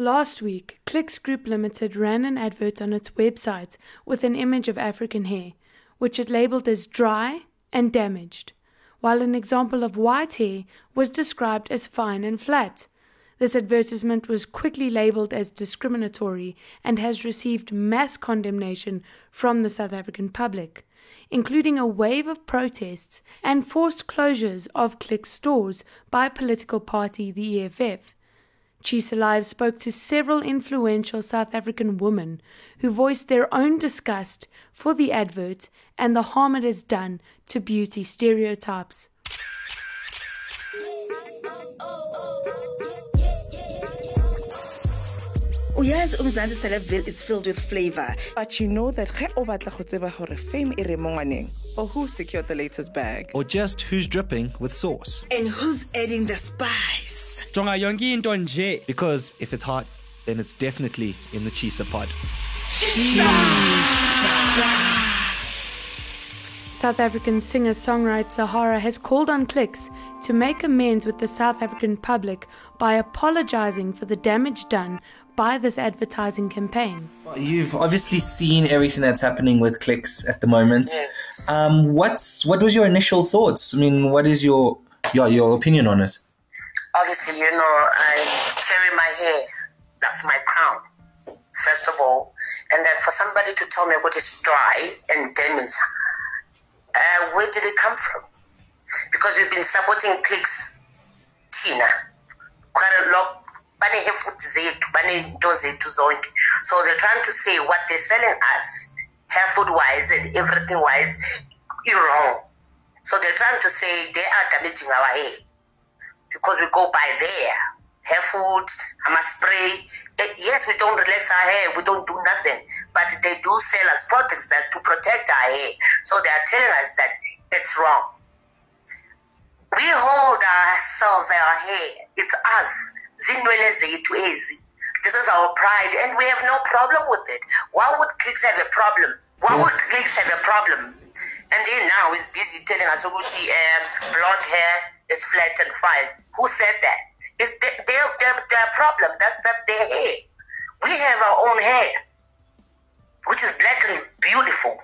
Last week, Clicks Group Limited ran an advert on its website with an image of African hair, which it labeled as dry and damaged, while an example of white hair was described as fine and flat. This advertisement was quickly labeled as discriminatory and has received mass condemnation from the South African public, including a wave of protests and forced closures of Clicks stores by political party the EFF. TshisaLIVE spoke to several influential South African women who voiced their own disgust for the advert and the harm it has done to beauty stereotypes. Yes, umzansi celebville is filled with flavor but you know that ge o batla go tseba gore fame e re mo or who secured the latest bag or just who's dripping with sauce. and who's adding the spice jonga yonke into nje Because if it's hot, then it's definitely in the Tshisa pod. South African singer songwriter Sahara has called on Clicks to make amends with the South African public by apologizing for the damage done by this advertising campaign. You've obviously seen everything that's happening with clicks at the moment. Um, what's what was your initial thoughts? I mean, what is your your your opinion on it? Obviously, you know, I carry my hair. That's my crown, first of all. And then for somebody to tell me what is dry and damaged, uh, where did it come from? Because we've been supporting clicks, Tina, quite a lot. so they're trying to say what they're selling us hair food wise and everything wise is wrong so they're trying to say they are damaging our hair because we go by there. Hair food, I'm a spray. Yes, we don't relax our hair, we don't do nothing, but they do sell us products that to protect our hair. So they are telling us that it's wrong. We hold ourselves, our hair. It's us. Zinwele zethu. This is our pride, and we have no problem with it. Why would clicks have a problem? Why would clicks have a problem? And then now he's busy telling us um, blonde hair is flat and fine. Who said that? It's their, their, their, their problem. That's not their hair. We have our own hair, which is black and beautiful.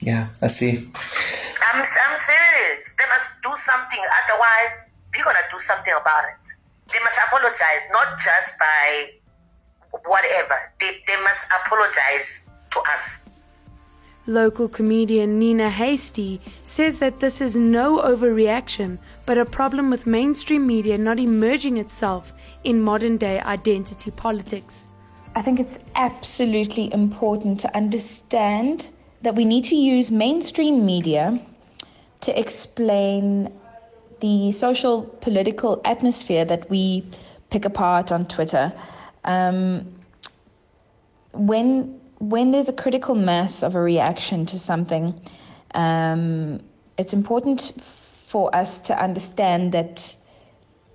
Yeah, I see. I'm, I'm serious. They must do something. Otherwise, we're going to do something about it. They must apologize, not just by whatever. They, they must apologize to us. Local comedian Nina Hastie says that this is no overreaction, but a problem with mainstream media not emerging itself in modern day identity politics. I think it's absolutely important to understand that we need to use mainstream media to explain the social political atmosphere that we pick apart on Twitter. Um, when when there's a critical mass of a reaction to something, um, it's important for us to understand that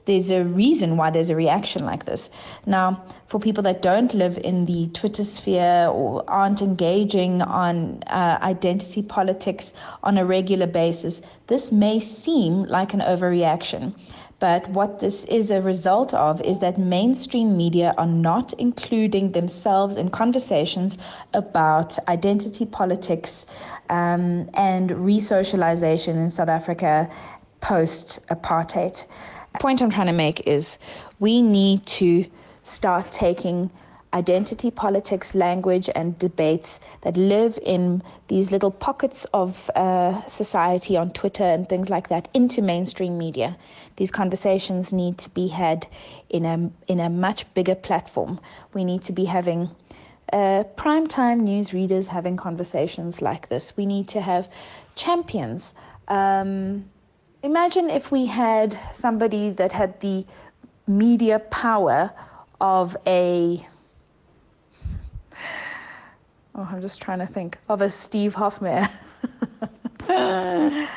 there's a reason why there's a reaction like this. Now, for people that don't live in the Twitter sphere or aren't engaging on uh, identity politics on a regular basis, this may seem like an overreaction. But what this is a result of is that mainstream media are not including themselves in conversations about identity politics um, and resocialization in South Africa post apartheid. The point I'm trying to make is we need to start taking identity politics language and debates that live in these little pockets of uh, society on Twitter and things like that into mainstream media. These conversations need to be had in a in a much bigger platform. We need to be having uh, primetime news readers having conversations like this. We need to have champions. Um, imagine if we had somebody that had the media power of a oh i'm just trying to think of a steve hofmeyr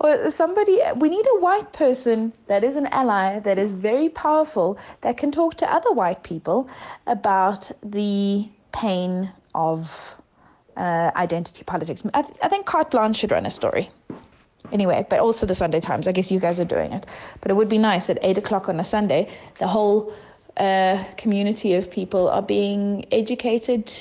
or somebody we need a white person that is an ally that is very powerful that can talk to other white people about the pain of uh, identity politics I, th- I think carte blanche should run a story anyway, but also the Sunday Times. I guess you guys are doing it. But it would be nice at eight o'clock on a Sunday, the whole a community of people are being educated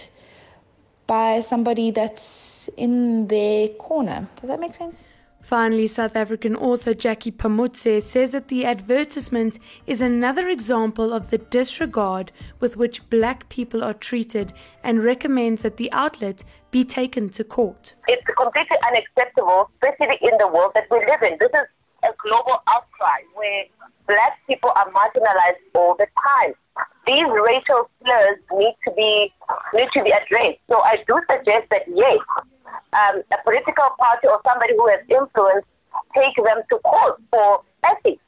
by somebody that's in their corner. Does that make sense? Finally, South African author Jackie Phamotse says that the advertisement is another example of the disregard with which black people are treated and recommends that the outlet be taken to court. It's completely unacceptable, especially in the world that we live in. This is a global outcry where black people are marginalized all the time. These racial slurs need to be need to be addressed. So I do suggest that yes, um, a political party or somebody who has influence take them to court for ethics.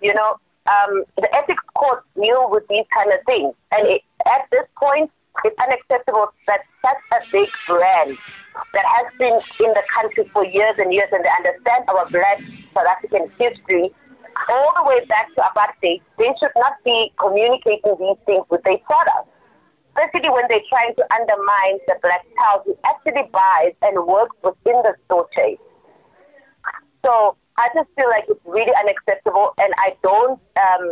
You know, um, the ethics court deal with these kind of things, and it, at this point, it's unacceptable that such a big brand that has been in the country for years and years, and they understand our black South African history all the way back to apartheid, they should not be communicating these things with their products especially when they're trying to undermine the black child who actually buys and works within the store chain. So I just feel like it's really unacceptable, and I don't um,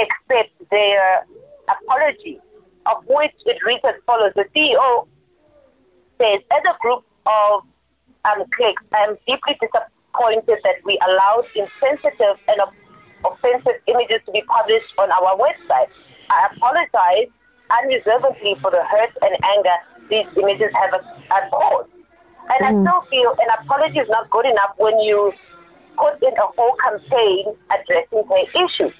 accept their apology, of which it reads as follows. The CEO says, as a group of um, clicks, I am deeply disappointed that we allowed insensitive and offensive images to be published on our website. I apologize unreservedly for the hurt and anger these images have, have caused. And mm. I still feel an apology is not good enough when you put in a whole campaign addressing her issues.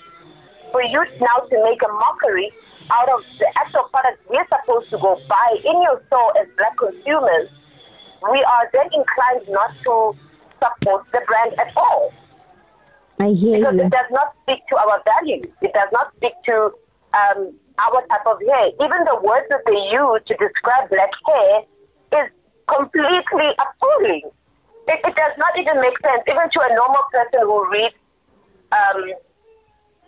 For you now to make a mockery out of the actual product we're supposed to go buy in your store as black consumers, we are then inclined not to support the brand at all. I hear because you. it does not speak to our values. It does not speak to um, our type of hair. Even the words that they use to describe black hair is completely appalling. It, it does not even make sense, even to a normal person who reads um,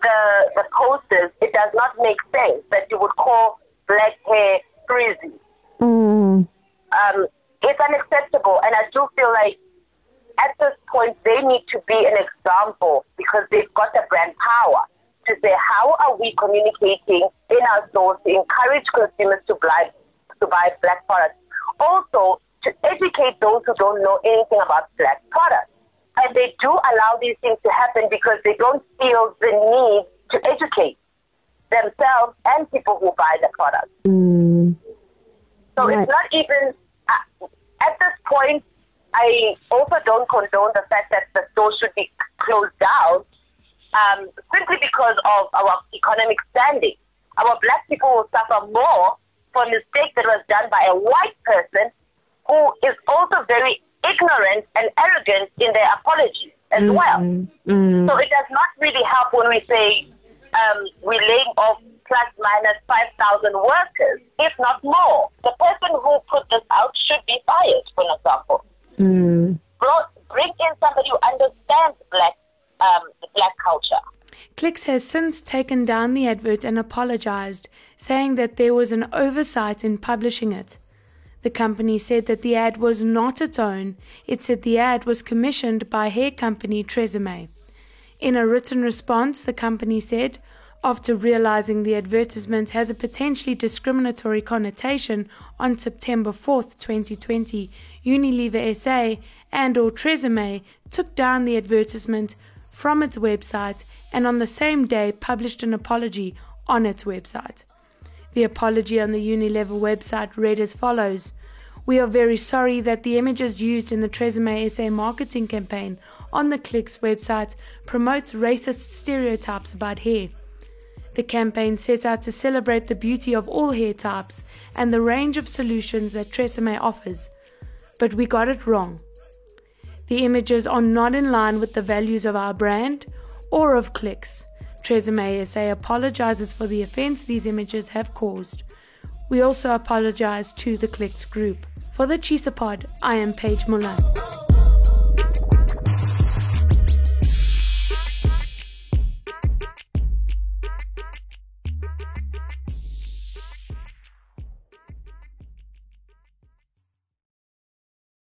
the the posters. It does not make sense that you would call black hair frizzy. Mm. Um, it's unacceptable, and I do feel like at this point they need to be an example because they've got the brand power to say how are we communicating in our stores to encourage consumers to buy to buy black products. Also to educate those who don't know anything about black products. And they do allow these things to happen because they don't feel the need to educate themselves and people who buy the products. Mm. So right. it's not even uh, at this point. I also don't condone the fact that the store should be closed down um, simply because of our economic standing. Our black people will suffer more for a mistake that was done by a white person who is also very ignorant and arrogant in their apology as mm-hmm. well. Mm-hmm. So it does not really help when we say um, we're laying off plus minus 5,000 workers, if not more. The person who put this out should be fired, for example. Mm. Bring in somebody who understands black um, black culture. Clicks has since taken down the advert and apologized, saying that there was an oversight in publishing it. The company said that the ad was not its own. It said the ad was commissioned by hair company Tresemme. In a written response, the company said, after realizing the advertisement has a potentially discriminatory connotation, on September 4, 2020, Unilever SA and or Tresemme took down the advertisement from its website and on the same day published an apology on its website. The apology on the Unilever website read as follows We are very sorry that the images used in the Tresemme SA marketing campaign on the Clicks website promotes racist stereotypes about hair. The campaign set out to celebrate the beauty of all hair types and the range of solutions that Tresemme offers. But we got it wrong. The images are not in line with the values of our brand or of clicks. Tresemme SA apologizes for the offense these images have caused. We also apologize to the Clicks group. For the Tshisapod, I am Paige Muller.